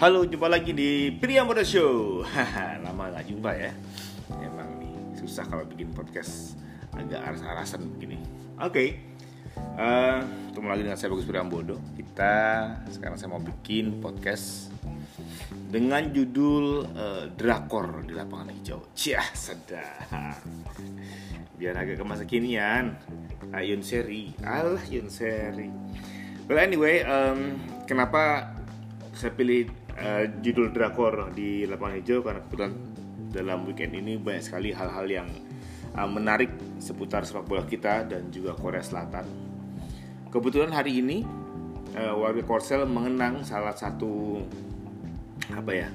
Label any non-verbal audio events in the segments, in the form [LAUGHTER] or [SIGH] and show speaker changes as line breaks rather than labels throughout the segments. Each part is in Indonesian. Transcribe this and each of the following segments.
Halo, jumpa lagi di Priamboda Show. Haha, Lama nggak jumpa ya. Emang nih susah kalau bikin podcast agak aras-arasan begini. Oke, Eh, ketemu lagi dengan saya Bagus Priambodo. Kita sekarang saya mau bikin podcast dengan judul eh, Drakor di Lapangan Hijau. Ciah, sedap. Biar agak kemasa kinian. Ayun seri, alah Yun seri. Well anyway, em, kenapa saya pilih eh, judul drakor di lapangan hijau karena kebetulan dalam weekend ini banyak sekali hal-hal yang eh, menarik seputar sepak bola kita dan juga Korea Selatan. Kebetulan hari ini eh, warga Korsel mengenang salah satu apa ya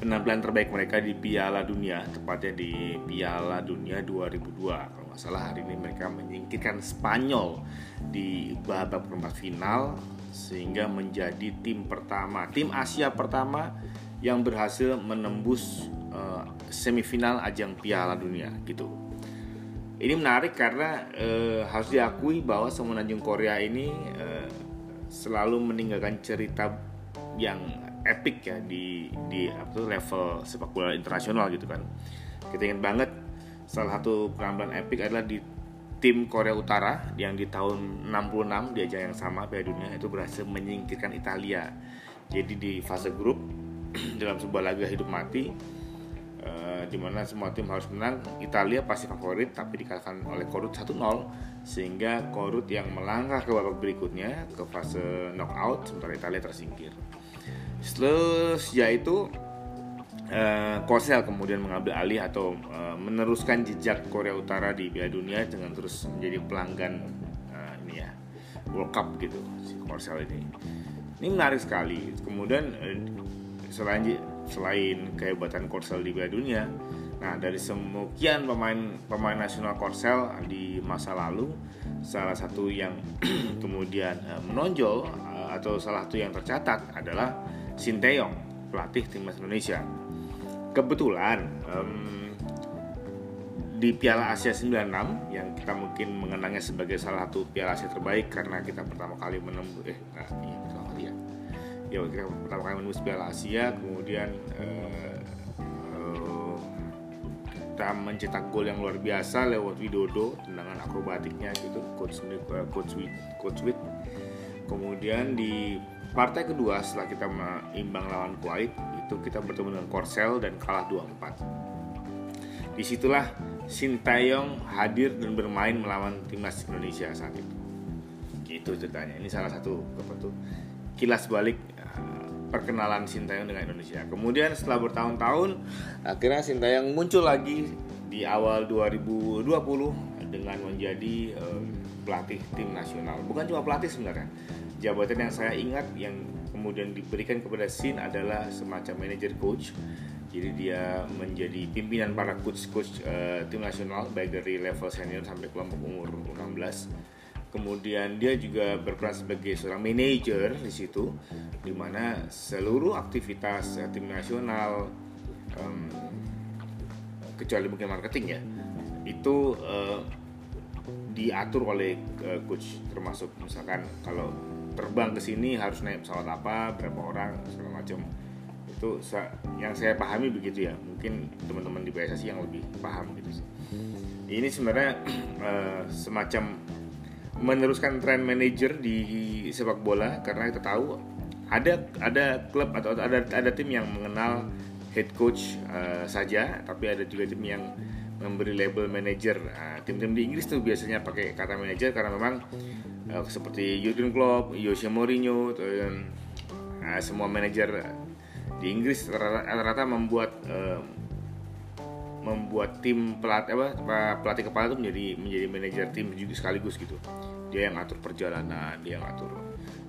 penampilan terbaik mereka di Piala Dunia tepatnya di Piala Dunia 2002 kalau nggak salah hari ini mereka menyingkirkan Spanyol di babak perempat final sehingga menjadi tim pertama tim Asia pertama yang berhasil menembus eh, semifinal ajang Piala Dunia gitu. Ini menarik karena eh, harus diakui bahwa Semenanjung Korea ini eh, selalu meninggalkan cerita yang epic ya di di apa tuh level sepak bola internasional gitu kan. Kita ingat banget salah satu penampilan epic adalah di tim Korea Utara yang di tahun 66 di ajang yang sama Piala Dunia itu berhasil menyingkirkan Italia. Jadi di fase grup [CLEARS THROAT] dalam sebuah laga hidup mati eh, di mana semua tim harus menang Italia pasti favorit tapi dikalahkan oleh Korut 1-0 sehingga Korut yang melangkah ke babak berikutnya ke fase knockout sementara Italia tersingkir setelah sejak itu eh, Korsel kemudian mengambil alih atau eh, meneruskan jejak Korea Utara di Piala Dunia dengan terus menjadi pelanggan eh, ini ya World Cup gitu si Korsel ini. Ini menarik sekali. Kemudian selain selain kehebatan Korsel di Piala Dunia nah dari sekian pemain pemain nasional Korsel di masa lalu salah satu yang [CLEARS THROAT] kemudian menonjol atau salah satu yang tercatat adalah Sinteyong pelatih timnas Indonesia kebetulan em, di Piala Asia 96 yang kita mungkin mengenangnya sebagai salah satu Piala Asia terbaik karena kita pertama kali menembus eh nah, iya pertama ya ya kita pertama kali menembus Piala Asia kemudian eh, eh, kita mencetak gol yang luar biasa lewat Widodo tendangan akrobatiknya gitu coach eh, coach Wid, coach Wid. kemudian di partai kedua setelah kita imbang lawan Kuwait itu kita bertemu dengan Korsel dan kalah 2-4 di situlah Sintayong hadir dan bermain melawan timnas Indonesia saat itu. Gitu ceritanya. Ini salah satu apa tuh kilas balik uh, perkenalan Sintayong dengan Indonesia. Kemudian setelah bertahun-tahun akhirnya Sintayong muncul lagi di awal 2020 dengan menjadi uh, pelatih tim nasional. Bukan cuma pelatih sebenarnya jabatan yang saya ingat yang kemudian diberikan kepada Sin adalah semacam manager coach. Jadi dia menjadi pimpinan para coach-coach uh, tim nasional baik dari level senior sampai kelompok umur 16 kemudian dia juga berperan sebagai seorang manajer di situ di mana seluruh aktivitas uh, tim nasional um, kecuali mungkin marketing ya itu uh, diatur oleh uh, coach termasuk misalkan kalau terbang ke sini harus naik pesawat apa berapa orang segala macam. Itu yang saya pahami begitu ya. Mungkin teman-teman di PSSI yang lebih paham gitu sih. Ini sebenarnya uh, [CLEARS THROAT] semacam meneruskan tren manajer di sepak bola karena kita tahu ada ada klub atau ada ada tim yang mengenal head coach uh, saja tapi ada juga tim yang memberi label manager. Nah, tim-tim di Inggris tuh biasanya pakai kata manajer karena memang uh, seperti Jurgen Klopp, Jose Mourinho, dan uh, semua manajer di Inggris rata-rata membuat uh, membuat tim pelatih apa pelatih kepala itu menjadi menjadi manajer tim juga sekaligus gitu. Dia yang atur perjalanan dia yang atur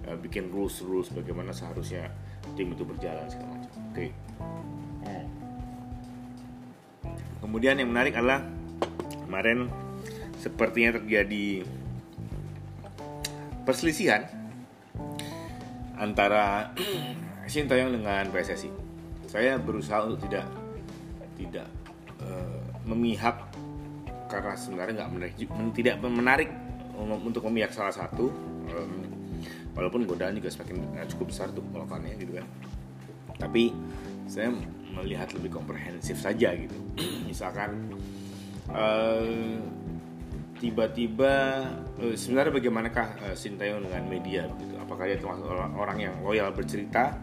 uh, bikin rules rules bagaimana seharusnya tim itu berjalan segala macam. Oke. okay. Kemudian yang menarik adalah kemarin sepertinya terjadi perselisihan antara [CLEARS THROAT] Sintayong dengan PSSI. Saya berusaha untuk tidak tidak uh, memihak karena sebenarnya nggak menarik, tidak menarik untuk memihak salah satu. Um, walaupun godaan juga semakin uh, cukup besar untuk melakukannya gitu kan. tapi saya melihat lebih komprehensif saja gitu. Misalkan uh, tiba-tiba uh, sebenarnya bagaimanakah uh, Sintayong dengan media gitu? Apakah dia termasuk orang yang loyal bercerita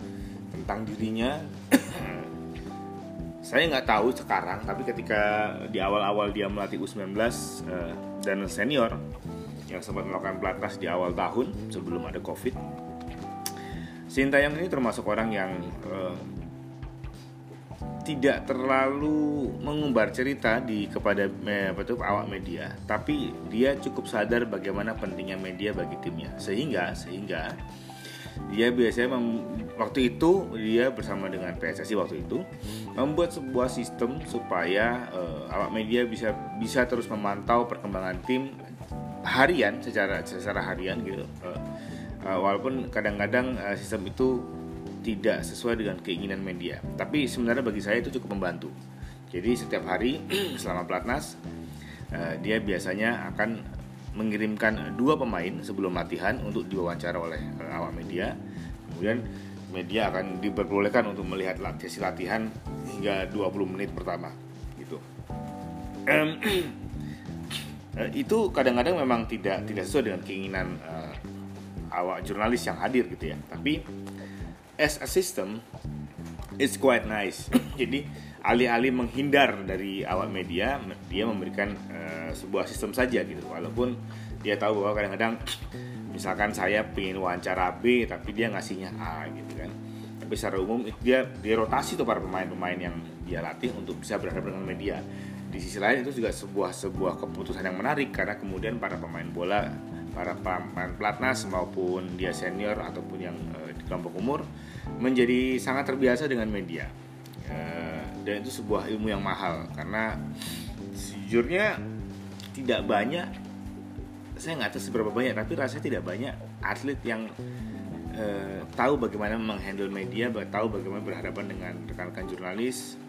tentang dirinya? [CLEARS THROAT] Saya nggak tahu sekarang tapi ketika di awal-awal dia melatih U19 uh, dan senior yang sempat melakukan pelatnas di awal tahun sebelum ada covid Sintayong ini termasuk orang yang uh, tidak terlalu mengumbar cerita di kepada apa itu awak media, tapi dia cukup sadar bagaimana pentingnya media bagi timnya. Sehingga sehingga dia biasanya mem, waktu itu dia bersama dengan PSSI waktu itu membuat sebuah sistem supaya uh, awak media bisa bisa terus memantau perkembangan tim harian secara secara harian gitu. Uh, walaupun kadang-kadang sistem itu tidak sesuai dengan keinginan media. Tapi sebenarnya bagi saya itu cukup membantu. Jadi setiap hari [CLEARS THROAT] selama pelatnas uh, dia biasanya akan mengirimkan dua pemain sebelum latihan untuk diwawancara oleh uh, awak media. Kemudian media akan diperbolehkan untuk melihat sesi latihan hingga 20 menit pertama gitu. Uh, [CLEARS THROAT] itu kadang-kadang memang tidak tidak sesuai dengan keinginan uh, awak jurnalis yang hadir gitu ya. Tapi as a system it's quite nice. [COUGHS] Jadi alih-alih menghindar dari awal media, dia memberikan uh, sebuah sistem saja gitu. Walaupun dia tahu bahwa kadang-kadang [TSK] misalkan saya ingin wawancara B tapi dia ngasihnya A gitu kan. Tapi secara umum dia dia rotasi tuh para pemain-pemain yang dia latih untuk bisa berhadapan dengan media. Di sisi lain itu juga sebuah sebuah keputusan yang menarik karena kemudian para pemain bola, para pemain pelatnas maupun dia senior ataupun yang uh, di kelompok umur menjadi sangat terbiasa dengan media. Uh, dan itu sebuah ilmu yang mahal karena sejujurnya tidak banyak saya nggak tahu seberapa banyak tapi rasanya tidak banyak atlet yang uh, tahu bagaimana menghandle media tahu bagaimana berhadapan dengan rekan-rekan jurnalis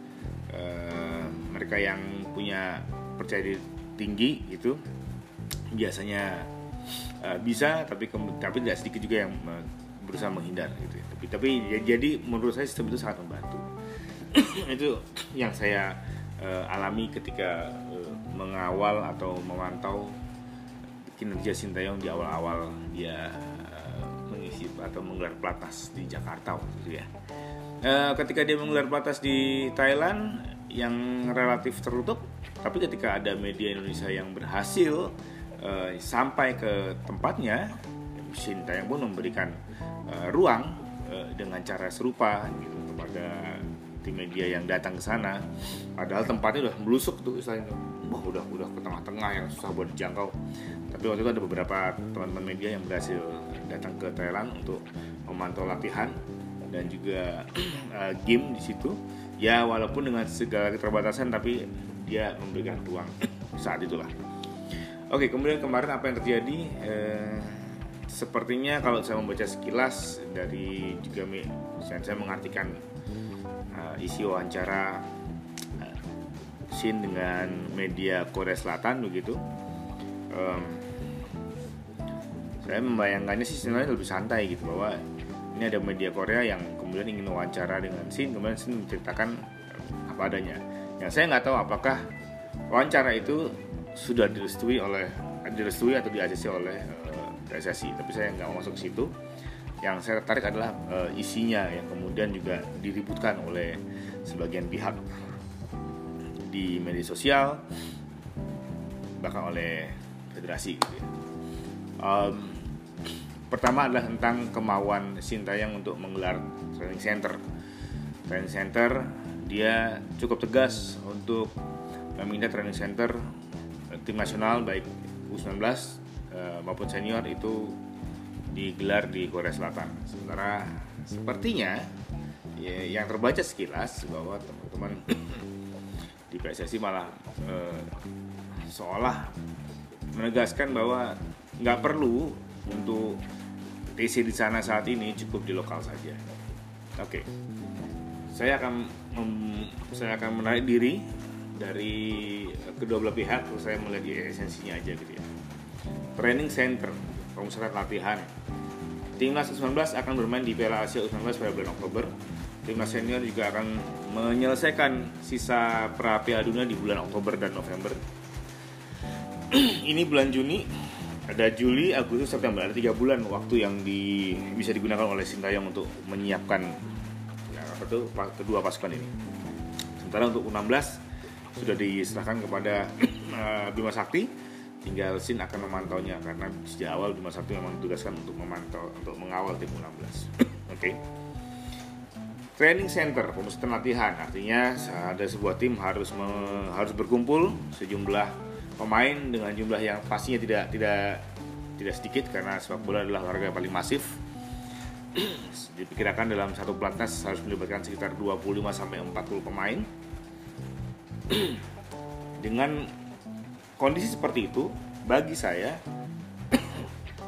uh, mereka yang punya percaya diri tinggi itu biasanya uh, bisa tapi tapi tidak sedikit juga yang berusaha menghindar gitu ya. tapi tapi ya, jadi menurut saya sistem itu sangat membantu [COUGHS] itu yang saya uh, alami ketika uh, mengawal atau memantau kinerja Sintayong di awal-awal dia uh, mengisi atau menggelar pelatnas di Jakarta waktu ya uh, ketika dia menggelar pelatnas di Thailand yang relatif tertutup tapi ketika ada media Indonesia yang berhasil uh, sampai ke tempatnya Sintayong pun memberikan uh, ruang uh, dengan cara serupa gitu kepada tim media yang datang ke sana. Padahal tempatnya udah melusuk tuh istilahnya. Wah, udah udah ke tengah-tengah yang susah buat dijangkau. Tapi waktu itu ada beberapa teman-teman media yang berhasil datang ke Thailand untuk memantau latihan dan juga uh, [CLEARS THROAT] game di situ. Ya walaupun dengan segala keterbatasan tapi dia memberikan ruang [CLEARS THROAT] saat itulah. Oke, kemudian kemarin apa yang terjadi? Eh, sepertinya kalau saya membaca sekilas dari juga saya, saya mengartikan uh, isi wawancara uh, Shin dengan media Korea Selatan begitu um, saya membayangkannya sih sebenarnya lebih santai gitu bahwa ini ada media Korea yang kemudian ingin wawancara dengan Shin kemudian Shin menceritakan apa adanya. Yang saya nggak tahu apakah wawancara itu sudah direstui oleh direstui atau diajasi oleh PSSI tapi saya nggak mau masuk ke situ yang saya tertarik adalah uh, isinya yang kemudian juga diributkan oleh sebagian pihak di media sosial bahkan oleh federasi gitu ya. um, pertama adalah tentang kemauan Sintayong untuk menggelar training center training center dia cukup tegas untuk meminta training center tim nasional baik U19 Eh, maupun senior itu digelar di Korea Selatan. Sementara sepertinya ya, yang terbaca sekilas bahwa teman-teman di PSSI malah eh, seolah menegaskan bahwa nggak perlu untuk TC di sana saat ini cukup di lokal saja. Oke, okay. saya akan saya akan menarik diri dari kedua belah pihak, saya melihat esensinya aja gitu ya training center, pemusatan latihan. Timnas U19 akan bermain di Piala Asia U19 pada bulan Oktober. timnas senior juga akan menyelesaikan sisa pra Piala Dunia di bulan Oktober dan November. [CLEARS THROAT] Ini bulan Juni ada Juli, Agustus, September ada tiga bulan waktu yang di, bisa digunakan oleh Sintayong untuk menyiapkan ya, apa tuh, kedua pasukan ini. Sementara untuk U16 sudah diserahkan kepada uh, [CLEARS THROAT] Bima Sakti, tinggal Sin akan memantaunya karena sejak awal Bima Sakti memang ditugaskan untuk memantau untuk mengawal tim U16. [CLEARS THROAT] Oke. okay. Training center, pemusatan latihan, artinya ada sebuah tim harus me, harus berkumpul sejumlah pemain dengan jumlah yang pastinya tidak tidak tidak sedikit karena sepak bola adalah olahraga paling masif. [CLEARS THROAT] Diperkirakan dalam satu pelatnas harus melibatkan sekitar 25 sampai 40 pemain. [CLEARS THROAT] dengan kondisi seperti itu, bagi saya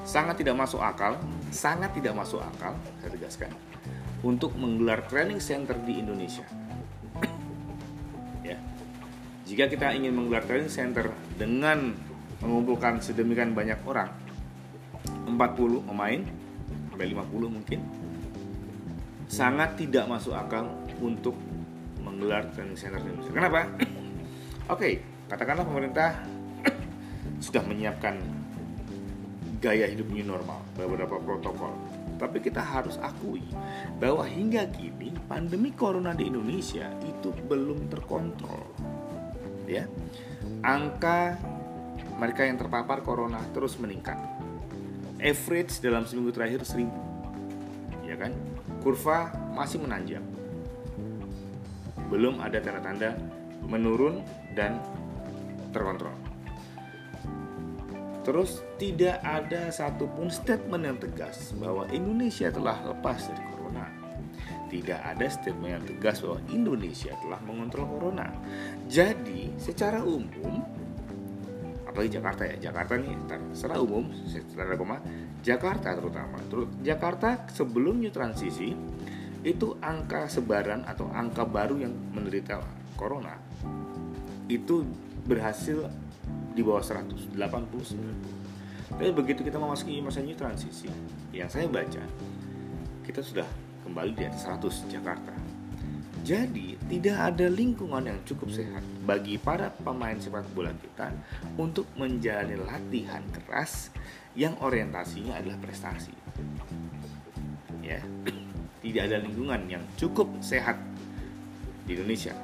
sangat tidak masuk akal, sangat tidak masuk akal, saya tegaskan, untuk menggelar training center di Indonesia jika kita ingin menggelar training center dengan mengumpulkan sedemikian banyak orang, 40 pemain sampai 50 mungkin, sangat tidak masuk akal untuk menggelar training center di Indonesia. Kenapa? [CLEARS THROAT] Oke, okay, katakanlah pemerintah sudah menyiapkan gaya hidup new normal, beberapa protokol. Tapi kita harus akui bahwa hingga kini pandemi corona di Indonesia itu belum terkontrol ya. Angka mereka yang terpapar corona terus meningkat. Average dalam seminggu terakhir 1000 ya kan? Kurva masih menanjak. Belum ada tanda-tanda menurun dan terkontrol Terus tidak ada satupun statement yang tegas bahwa Indonesia telah lepas dari tidak ada statement yang tegas bahwa Indonesia telah mengontrol corona. Jadi, secara umum apalagi Jakarta ya, Jakarta nih secara umum, secara koma, Jakarta terutama, terus Jakarta sebelum new transisi itu angka sebaran atau angka baru yang menderita corona itu berhasil di bawah 100, 89. Tapi begitu kita memasuki masa new transisi, yang saya baca, kita sudah kembali di atas 100 Jakarta. Jadi, tidak ada lingkungan yang cukup sehat bagi para pemain sepak bola kita untuk menjalani latihan keras yang orientasinya adalah prestasi. Ya, [CLEARS THROAT] tidak ada lingkungan yang cukup sehat di Indonesia.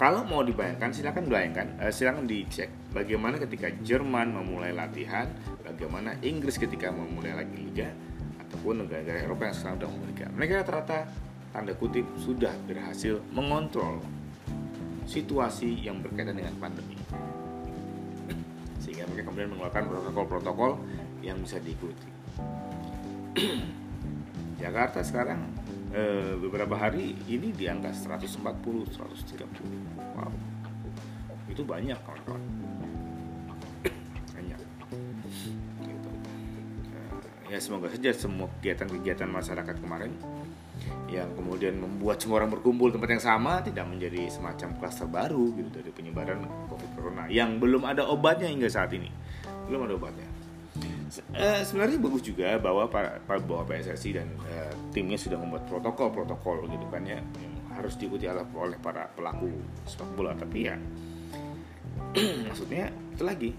Kalau mau dibayangkan, silakan bayangkan, eh, silakan dicek bagaimana ketika Jerman memulai latihan, bagaimana Inggris ketika memulai lagi liga, ataupun negara-negara Eropa yang sekarang sudah menikah. Mereka rata-rata tanda kutip sudah berhasil mengontrol situasi yang berkaitan dengan pandemi. Sehingga mereka kemudian mengeluarkan protokol-protokol yang bisa diikuti. [CLEARS THROAT] Jakarta sekarang e, beberapa hari ini di angka 140 130 wow. Itu banyak kawan-kawan. Ya semoga saja semua kegiatan-kegiatan masyarakat kemarin yang kemudian membuat semua orang berkumpul tempat yang sama tidak menjadi semacam kluster baru gitu dari penyebaran covid corona yang belum ada obatnya hingga saat ini. Belum ada obatnya uh, sebenarnya bagus juga bahwa para, para bahwa PSSI dan uh, timnya sudah membuat protokol-protokol gitu kan ya harus diikuti oleh para pelaku sepak bola. Tapi ya [CLEARS THROAT] maksudnya itu lagi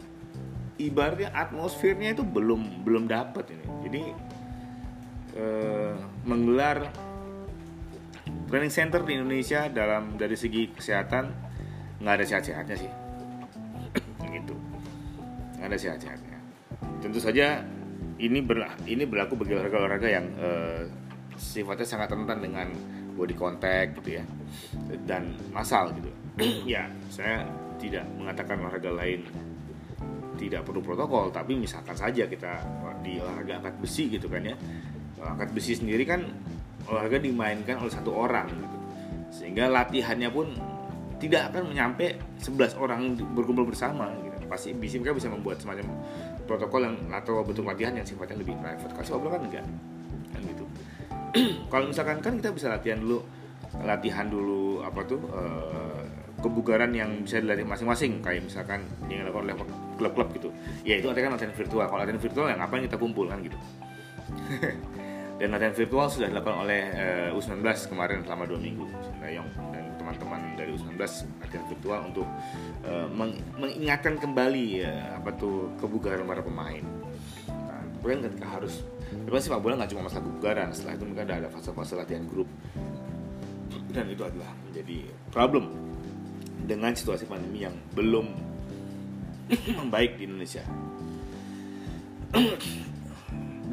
ibaratnya atmosfernya itu belum belum dapat ini. Jadi eh, menggelar training center di Indonesia dalam dari segi kesehatan nggak ada sehat-sehatnya sih. [CLEARS THROAT] Gitu. Nggak ada sehat-sehatnya tentu saja ini ber, ini berlaku bagi olahraga-olahraga yang eh, sifatnya sangat rentan dengan body contact gitu ya dan masal gitu. [CLEARS THROAT] Ya saya tidak mengatakan olahraga lain tidak perlu protokol tapi misalkan saja kita di olahraga angkat besi gitu kan ya. Angkat besi sendiri kan olahraga dimainkan oleh satu orang gitu. Sehingga latihannya pun tidak akan menyampe 11 orang berkumpul bersama gitu. Pasti bisa mereka bisa membuat semacam protokol yang atau bentuk latihan yang sifatnya lebih private. Kalau sepak kan enggak kan gitu. [CLEARS THROAT] Kalau misalkan kan kita bisa latihan dulu latihan dulu apa tuh uh, kebugaran yang bisa dilatih masing-masing. Kayak misalkan yang dilakukan oleh klub-klub gitu. Ya itu artinya kan latihan virtual. Kalau latihan virtual yang apa yang kita kumpul kan gitu. [LAUGHS] Dan latihan virtual sudah dilakukan oleh uh, U19 kemarin selama dua minggu. Sintayong dan dari U19 latihan virtual untuk uh, meng mengingatkan kembali uh, apa tuh kebugaran para pemain. Nah, kemudian ketika harus Tapi sih bola nggak cuma masalah kebugaran setelah itu mereka ada fase-fase latihan grup. Dan itu adalah menjadi problem dengan situasi pandemi yang belum [CLEARS THROAT] membaik di Indonesia. [CLEARS THROAT]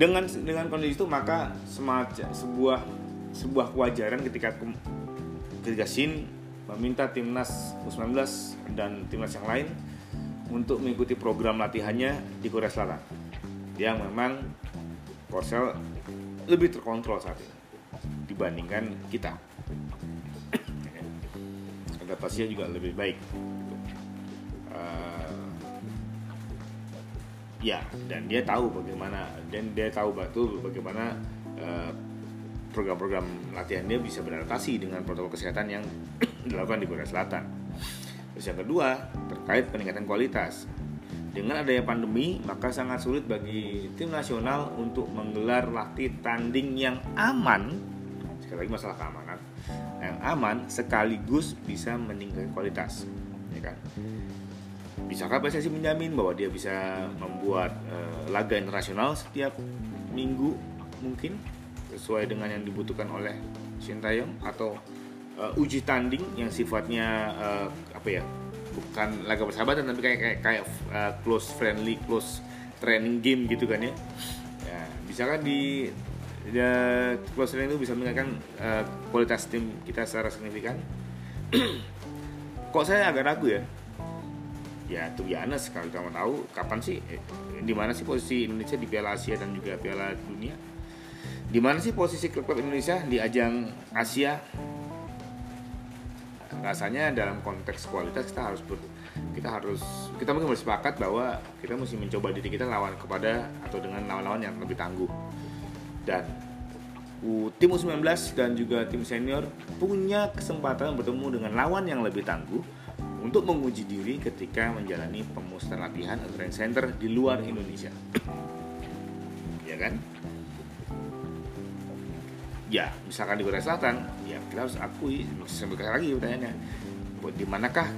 Dengan dengan kondisi itu maka semacam sebuah sebuah kewajaran ketika ketika Shin meminta timnas U19 dan timnas yang lain untuk mengikuti program latihannya di Korea Selatan yang memang Korsel lebih terkontrol saat ini dibandingkan kita. [COUGHS] Adaptasinya juga lebih baik. Ya dan dia tahu bagaimana dan dia tahu betul bagaimana uh, program-program latihan dia bisa beradaptasi dengan protokol kesehatan yang dilakukan di Korea Selatan. Terus yang kedua terkait peningkatan kualitas. Dengan adanya pandemi, maka sangat sulit bagi tim nasional untuk menggelar latih tanding yang aman. Sekali lagi masalah keamanan. Yang aman sekaligus bisa meningkatkan kualitas, ya kan? Bisakah PSSI menjamin bahwa dia bisa membuat uh, laga internasional setiap minggu mungkin sesuai dengan yang dibutuhkan oleh Sintayong atau uh, uji tanding yang sifatnya uh, apa ya bukan laga persahabatan tapi kayak kayak, kayak uh, close friendly close training game gitu kan ya, ya bisakah di ya, close training itu bisa meningkatkan uh, kualitas tim kita secara signifikan? [CLEARS THROAT] Kok saya agak ragu ya? Ya tuh biasa sekali kamu tahu kapan sih eh, di mana sih posisi Indonesia di Piala Asia dan juga Piala Dunia? Di mana sih posisi klub-klub Indonesia di ajang Asia rasanya dalam konteks kualitas kita harus ber, kita harus kita mungkin bersepakat bahwa kita mesti mencoba diri kita lawan kepada atau dengan lawan-lawan yang lebih tangguh dan tim U19 dan juga tim senior punya kesempatan bertemu dengan lawan yang lebih tangguh untuk menguji diri ketika menjalani pemusatan latihan atau training center di luar Indonesia. [CLEARS THROAT] ya kan? Ya, misalkan di Korea Selatan, ya kita harus akui, sampai lagi pertanyaannya, di manakah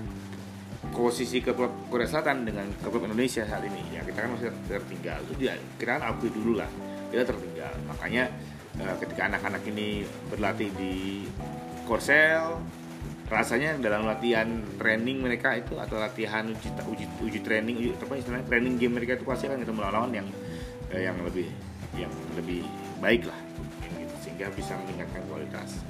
posisi klub Korea Selatan dengan klub Indonesia saat ini? Ya kita kan masih tertinggal. Itu dia, kita kan akui dulu lah, kita tertinggal. Makanya eh, ketika anak-anak ini berlatih di Korsel, rasanya dalam latihan training mereka itu atau latihan uji uji, uji training uji apa istilahnya training game mereka itu pasti akan ketemu lawan yang eh, yang lebih yang lebih baik lah sehingga bisa meningkatkan kualitas.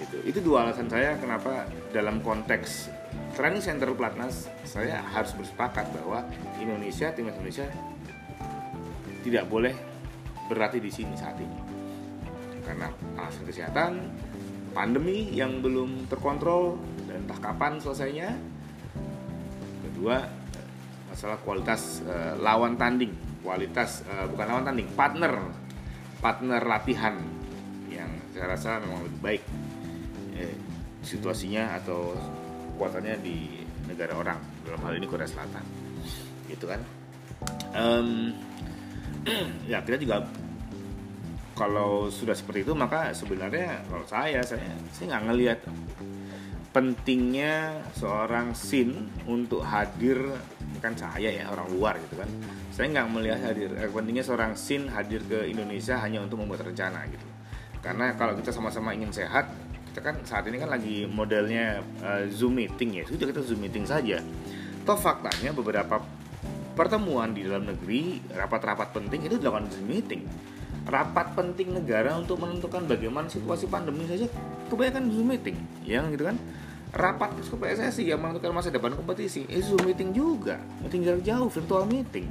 Itu itu dua alasan saya kenapa dalam konteks training center platnas saya harus bersepakat bahwa Indonesia tim Indonesia tidak boleh berlatih di sini saat ini. Karena alasan kesehatan pandemi yang belum terkontrol dan entah kapan selesainya. Kedua, masalah kualitas uh, lawan tanding, kualitas uh, bukan lawan tanding, partner, partner latihan yang saya rasa memang lebih baik eh, situasinya atau kuatannya di negara orang dalam hal ini Korea Selatan, gitu kan? Um, [CLEARS THROAT] ya kita juga kalau sudah seperti itu maka sebenarnya kalau saya saya saya nggak ngelihat pentingnya seorang sin untuk hadir kan saya ya orang luar gitu kan. Saya nggak melihat hadir eh, pentingnya seorang sin hadir ke Indonesia hanya untuk membuat rencana gitu karena kalau kita sama-sama ingin sehat kita kan saat ini kan lagi modelnya uh, zoom meeting ya. Sudah kita zoom meeting saja. Toh faktanya beberapa pertemuan di dalam negeri rapat-rapat penting itu dilakukan zoom meeting. Rapat penting negara untuk menentukan bagaimana situasi pandemi saja kebanyakan Zoom meeting ya gitu kan? Rapat ke PSSI yang menentukan masa depan kompetisi. Itu Zoom meeting juga meeting jarak jauh virtual meeting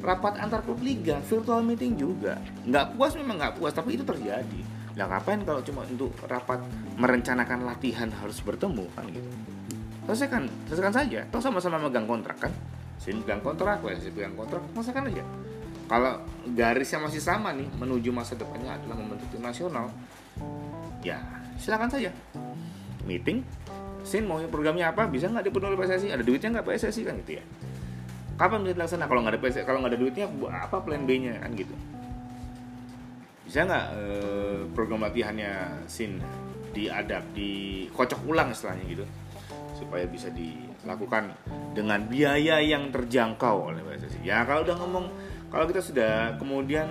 rapat antar klub liga virtual meeting juga. Nggak puas memang nggak puas tapi itu terjadi. Nah ngapain kalau cuma untuk rapat merencanakan latihan harus bertemu kan gitu. Selesaikan selesaikan saja. Toh sama-sama megang kontrak kan? Sini pegang kontrak sini pegang kontrak selesaikan aja. Kalau garisnya masih sama nih menuju masa depannya adalah membentuk tim nasional ya silakan saja. Meeting sin mau programnya apa bisa nggak dipenuhi PSSI ada duitnya nggak PSSI kan gitu ya kapan bisa dilaksanakan kalau nggak ada kalau nggak ada duitnya apa plan B nya kan gitu. Bisa nggak eh, program latihannya sin diadap dikocok ulang istilahnya gitu supaya bisa dilakukan dengan biaya yang terjangkau oleh PSSI ya kalau udah ngomong kalau kita sudah kemudian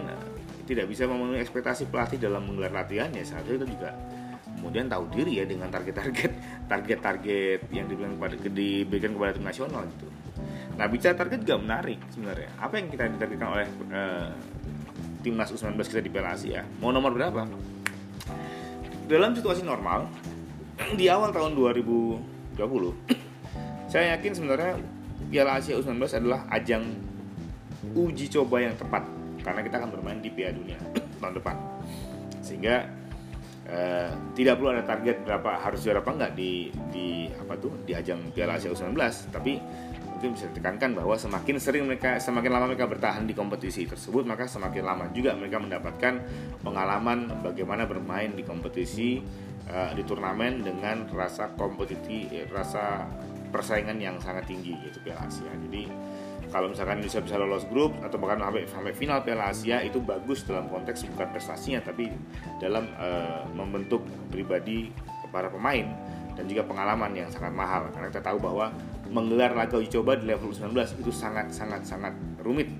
tidak bisa memenuhi ekspektasi pelatih dalam menggelar latihan ya seharusnya itu juga kemudian tahu diri ya dengan target-target target-target yang diberikan kepada diberikan kepada tim nasional gitu. Nah bicara target juga menarik sebenarnya. Apa yang kita ditargetkan oleh uh, timnas U19 kita di Piala Asia? Mau nomor berapa? Dalam situasi normal di awal tahun 2020 saya yakin sebenarnya Piala Asia U19 adalah ajang uji coba yang tepat karena kita akan bermain di Piala Dunia [CLEARS THROAT] tahun depan. Sehingga Eh, tidak perlu ada target berapa harus juara apa enggak di di apa tuh di ajang Piala Asia U19 tapi mungkin bisa ditekankan bahwa semakin sering mereka semakin lama mereka bertahan di kompetisi tersebut maka semakin lama juga mereka mendapatkan pengalaman bagaimana bermain di kompetisi uh, di turnamen dengan rasa kompetisi rasa persaingan yang sangat tinggi yaitu Piala Asia. Jadi kalau misalkan Indonesia bisa lolos grup atau bahkan sampai sampai final Piala Asia itu bagus dalam konteks bukan prestasinya tapi dalam uh, membentuk pribadi para pemain dan juga pengalaman yang sangat mahal. Karena kita tahu bahwa menggelar laga uji coba di level 19 itu sangat sangat sangat rumit.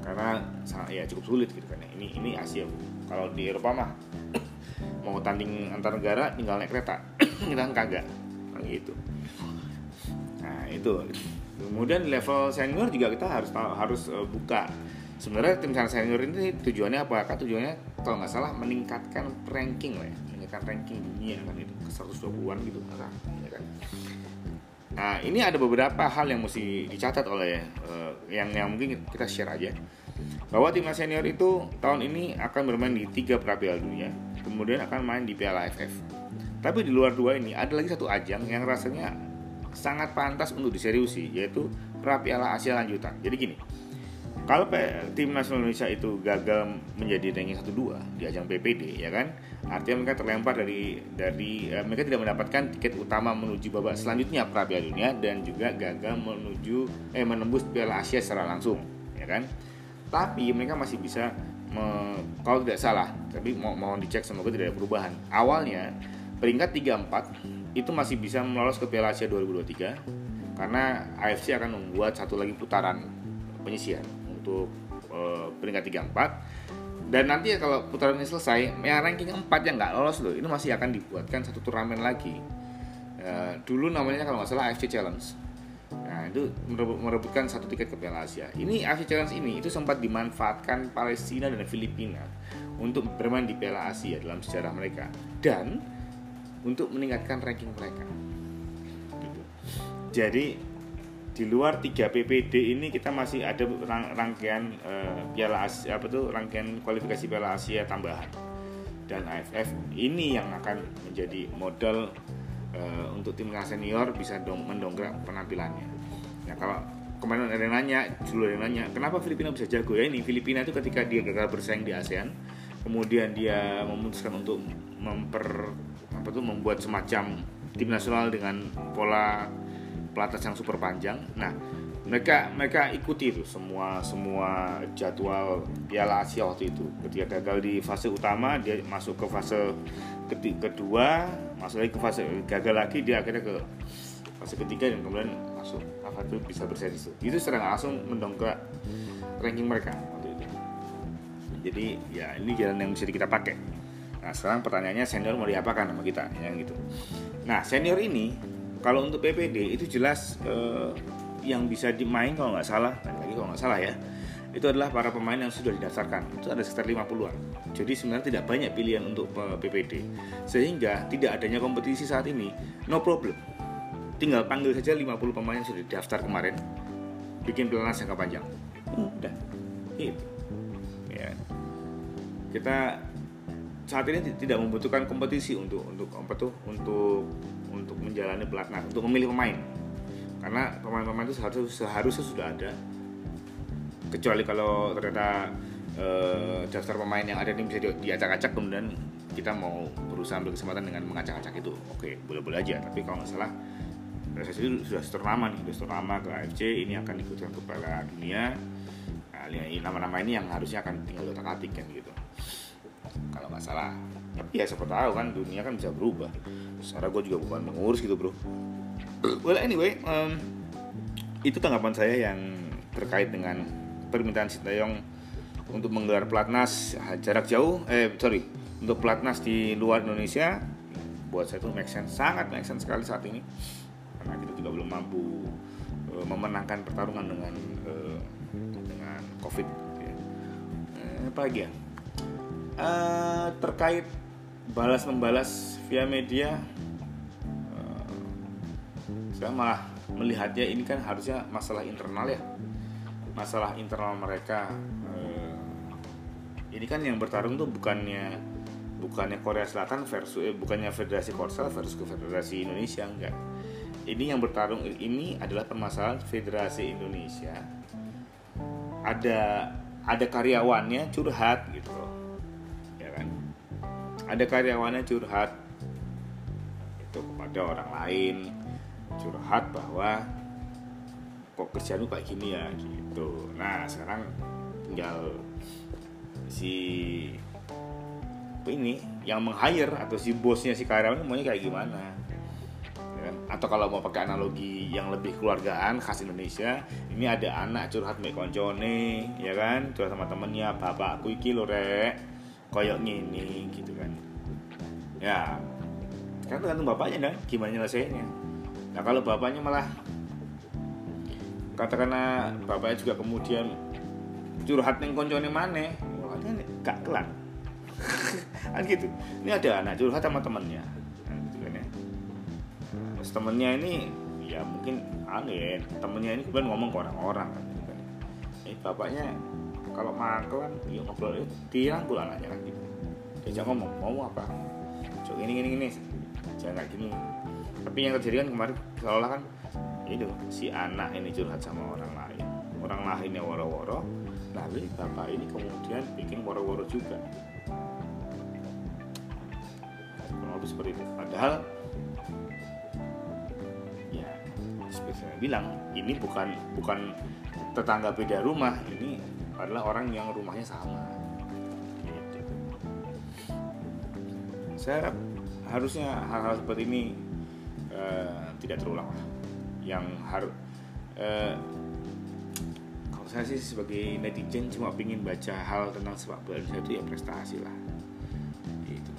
Karena sangat ya cukup sulit gitu kan. Ini ini Asia. Kalau di Eropa mah [COUGHS] mau tanding antar negara tinggal naik kereta. [COUGHS] Kita kan kagak. Gitu. Nah itu. Kemudian level senior juga kita harus harus uh, buka. Sebenarnya tim senior ini tujuannya apa? Kan tujuannya kalau nggak salah meningkatkan ranking lah ya. Meningkatkan ranking dunia kan itu ke 120-an gitu kan ya kan? Nah ini ada beberapa hal yang mesti dicatat oleh uh, yang yang mungkin kita share aja. Bahwa timnas senior itu tahun ini akan bermain di tiga Piala Dunia kemudian akan main di Piala AFF tapi di luar dua ini ada lagi satu ajang yang rasanya sangat pantas untuk diseriusi yaitu pra Piala Asia lanjutan. Jadi gini, kalau tim nasional Indonesia itu gagal menjadi ranking 1-2 di ajang PPD ya kan? Artinya mereka terlempar dari dari eh, mereka tidak mendapatkan tiket utama menuju babak selanjutnya pra Piala Dunia dan juga gagal menuju eh menembus Piala Asia secara langsung ya kan? Tapi mereka masih bisa me, kalau tidak salah tapi mau mohon dicek semoga tidak ada perubahan. Awalnya peringkat 34 itu masih bisa melolos ke Piala Asia 2023 karena AFC akan membuat satu lagi putaran penyisian untuk uh, peringkat 34 dan nanti ya kalau putaran ini selesai yang ranking 4 yang nggak lolos loh ini masih akan dibuatkan satu turnamen lagi uh, dulu namanya kalau nggak salah AFC Challenge Nah, itu merebutkan satu tiket ke Piala Asia. Ini AFC Challenge ini itu sempat dimanfaatkan Palestina dan Filipina untuk bermain di Piala Asia dalam sejarah mereka. Dan untuk meningkatkan ranking mereka. Gitu. Jadi di luar 3 PPD ini kita masih ada rangkaian uh, Piala Asia apa tuh rangkaian kualifikasi Piala Asia tambahan dan AFF ini yang akan menjadi modal uh, untuk timnas senior bisa dong mendongkrak penampilannya. Nah kalau kemarin ada yang nanya, dulu ada yang nanya, kenapa Filipina bisa jago ya ini? Filipina itu ketika dia gagal bersaing di ASEAN, kemudian dia memutuskan untuk memper apa tuh membuat semacam tim nasional dengan pola pelatnas yang super panjang. Nah, mereka mereka ikuti itu semua semua jadwal Piala Asia waktu itu. Ketika gagal di fase utama, dia masuk ke fase kedua, masuk lagi ke fase gagal lagi, dia akhirnya ke fase ketiga dan kemudian masuk apa itu bisa bersaing itu. Itu secara langsung mendongkrak ranking mereka waktu itu. Jadi ya ini jalan yang bisa kita pakai. Nah sekarang pertanyaannya senior mau diapakan sama kita ya gitu. Nah senior ini kalau untuk PPD itu jelas eh, yang bisa dimain kalau nggak salah, lagi kalau nggak salah ya, itu adalah para pemain yang sudah didaftarkan. Itu ada sekitar 50-an. Jadi sebenarnya tidak banyak pilihan untuk PPD. Sehingga tidak adanya kompetisi saat ini, no problem. Tinggal panggil saja 50 pemain yang sudah didaftar kemarin, bikin pelatnas jangka panjang. Udah. Gitu. Ya. Kita saat ini tidak membutuhkan kompetisi untuk untuk apa tuh untuk untuk menjalani pelatnas untuk memilih pemain. Karena pemain-pemain itu seharusnya, seharusnya sudah ada. Kecuali kalau ternyata e, daftar pemain yang ada ini bisa diacak-acak kemudian kita mau berusaha ambil kesempatan dengan mengacak-acak itu. Oke boleh-boleh aja tapi kalau nggak salah PSSI itu sudah ternama nih sudah ternama ke AFC ini akan ikutkan ke Piala Dunia. Nah, nama-nama ini yang harusnya akan tinggal otak atik kan gitu. Masalah tapi ya siapa tahu kan dunia kan bisa berubah. Secara gue juga bukan mengurus gitu bro. [CLEARS THROAT] Well anyway um, itu tanggapan saya yang terkait dengan permintaan Sintayong untuk menggelar pelatnas jarak jauh eh sorry untuk pelatnas di luar Indonesia buat saya itu make sense sangat make sense sekali saat ini. Karena kita juga belum mampu uh, memenangkan pertarungan dengan uh, dengan COVID ya. uh, apa lagi ya? Uh, terkait balas membalas via media uh, saya malah melihatnya ini kan harusnya masalah internal ya. Masalah internal mereka eh, ini kan yang bertarung tuh bukannya bukannya Korea Selatan versus eh, bukannya Federasi Korsel versus Federasi Indonesia enggak. Ini yang bertarung ini adalah permasalahan Federasi Indonesia. Ada ada karyawannya curhat gitu loh ada karyawannya curhat. Itu kepada orang lain. Curhat bahwa kok kerjaan lu kayak gini ya? Gitu. Nah sekarang tinggal si ini yang meng hire atau si bosnya si karyawan maunya kayak gimana? Ya kan? atau kalau mau pakai analogi yang lebih keluargaan khas Indonesia ini ada anak curhat mek ya kan? Curhat sama temennya bapakku iki lo rek koyok gini gitu kan ya kan tergantung bapaknya kan gimana nyelesainnya Nah kalau bapaknya malah katakanlah bapaknya juga kemudian curhat neng koncone mana, kan gak kelar. [LAUGHS] kan gitu. Ini ada anak curhat sama temennya, nah, gitu kan ya. Terus temennya ini ya mungkin aneh, temennya ini kemudian ngomong ke orang-orang kan gitu kan. Eh bapaknya kalau mangkel kan ya ngobrol anaknya kan gitu. Diajak ngomong mau apa? Cok ini ini ini. Jangan kayak gini. Tapi yang terjadi kan kemarin seolah kan itu si anak ini curhat sama orang lain. Orang lainnya woro-woro lalu bapak ini kemudian bikin woro-woro juga. Kurang lebih seperti itu. Padahal ya seperti saya bilang ini bukan bukan tetangga beda rumah ini adalah orang yang rumahnya sama. Saya harusnya hal-hal seperti ini uh, tidak terulang lah. Yang harus uh, kalau saya sih sebagai netizen cuma ingin baca hal tentang sepak bola Indonesia itu ya prestasi lah. Gitu.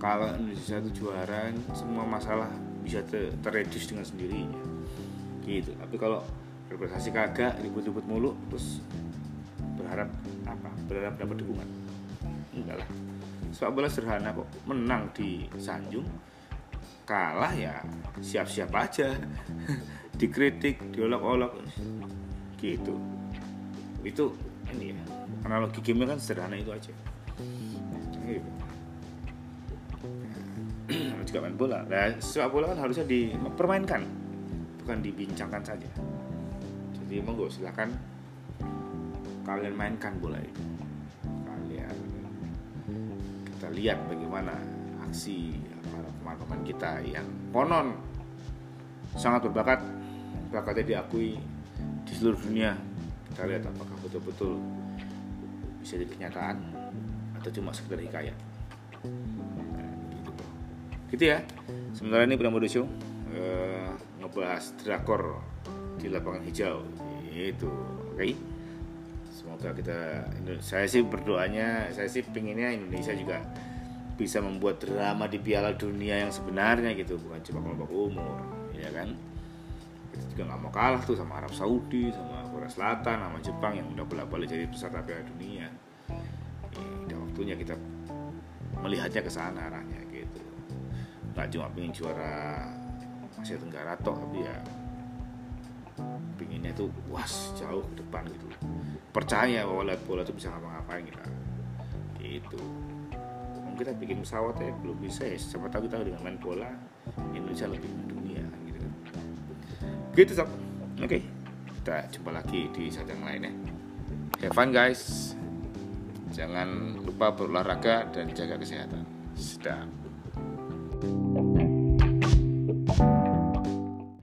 Kalau Indonesia itu juara semua masalah bisa ter dengan sendirinya. Gitu. Tapi kalau berprestasi kagak ribut-ribut mulu terus berharap apa? Berharap dapat dukungan? Enggak lah. Sepak bola sederhana kok. Menang di Sanjung kalah ya siap-siap aja. [LAUGHS] Dikritik diolok-olok. Gitu. Itu ini ya. Analogi game kan sederhana itu aja. Gitu. [CLEARS THROAT] juga main bola. Nah sepak bola kan harusnya dipermainkan bukan dibincangkan saja. Jadi monggo silahkan kalian mainkan bola itu kalian kita lihat bagaimana aksi teman-teman kita yang konon sangat berbakat. Bakatnya diakui di seluruh dunia. Kita lihat apakah betul-betul bisa jadi kenyataan atau cuma sekedar hikayat. Gitu, ya. Sementara ini Pramodo Show uh, ngebahas drakor di lapangan hijau. Itu oke. okay? Semoga kita saya sih berdoanya saya sih pinginnya Indonesia juga bisa membuat drama di Piala Dunia yang sebenarnya gitu bukan cuma kelompok umur ya kan? Kita juga nggak mau kalah tuh sama Arab Saudi sama Korea Selatan sama Jepang yang udah bolak-balik jadi peserta Piala Dunia. Udah waktunya kita melihatnya ke sana arahnya gitu. Nggak cuma pengen juara Asia Tenggara toh tapi ya pinginnya tuh was jauh ke depan gitu percaya bahwa lihat bola tuh bisa ngapa-ngapain kita gitu. Kita bikin pesawat ya belum bisa ya. Siapa tahu kita dengan main bola Indonesia lebih dunia gitu kan. Gitu sob. Oke okay. kita jumpa lagi di saat yang lain ya. Have fun guys. Jangan lupa berolahraga dan jaga kesehatan. Sedap